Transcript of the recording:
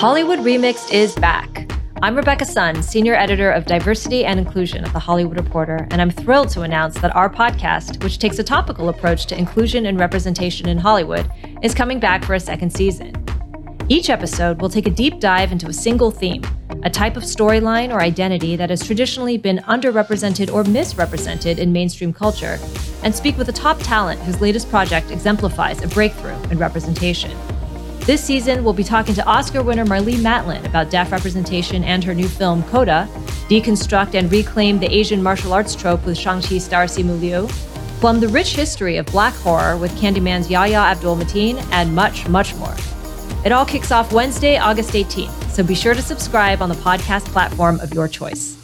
Hollywood Remixed is back. I'm Rebecca Sun, Senior Editor of Diversity and Inclusion at The Hollywood Reporter, and I'm thrilled to announce that our podcast, which takes a topical approach to inclusion and representation in Hollywood, is coming back for a second season. Each episode will take a deep dive into a single theme, a type of storyline or identity that has traditionally been underrepresented or misrepresented in mainstream culture, and speak with a top talent whose latest project exemplifies a breakthrough in representation. This season, we'll be talking to Oscar winner Marlee Matlin about deaf representation and her new film, Coda, deconstruct and reclaim the Asian martial arts trope with Shang-Chi star Simu Liu, plumb the rich history of black horror with Candyman's Yahya Abdul Mateen, and much, much more. It all kicks off Wednesday, August 18th, so be sure to subscribe on the podcast platform of your choice.